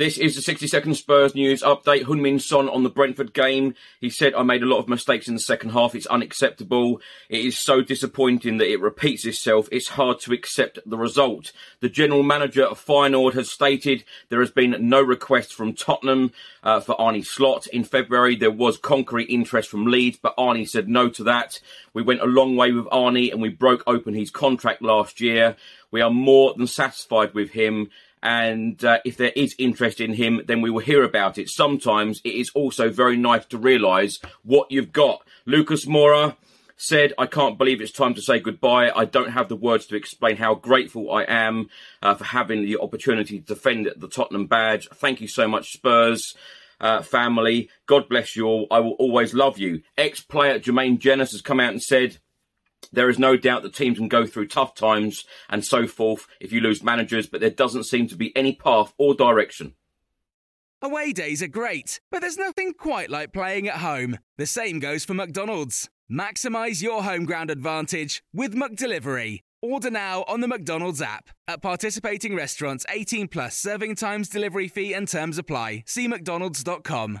This is the 60 second Spurs news update. Heung-min Son on the Brentford game. He said, I made a lot of mistakes in the second half. It's unacceptable. It is so disappointing that it repeats itself. It's hard to accept the result. The general manager of Feyenoord has stated there has been no request from Tottenham uh, for Arne Slot. In February, there was concrete interest from Leeds, but Arne said no to that. We went a long way with Arne and we broke open his contract last year. We are more than satisfied with him and uh, if there is interest in him, then we will hear about it. Sometimes it is also very nice to realise what you've got. Lucas Moura said, I can't believe it's time to say goodbye. I don't have the words to explain how grateful I am uh, for having the opportunity to defend the Tottenham badge. Thank you so much, Spurs. Uh, family, God bless you all. I will always love you. Ex player Jermaine Jenas has come out and said, there is no doubt that teams can go through tough times and so forth if you lose managers, but there doesn't seem to be any path or direction. Away days are great, but there's nothing quite like playing at home. The same goes for McDonald's. Maximise your home ground advantage with McDelivery. Order now on the McDonald's app. At participating restaurants, 18 plus serving times, delivery fee, and terms apply. See McDonald's.com.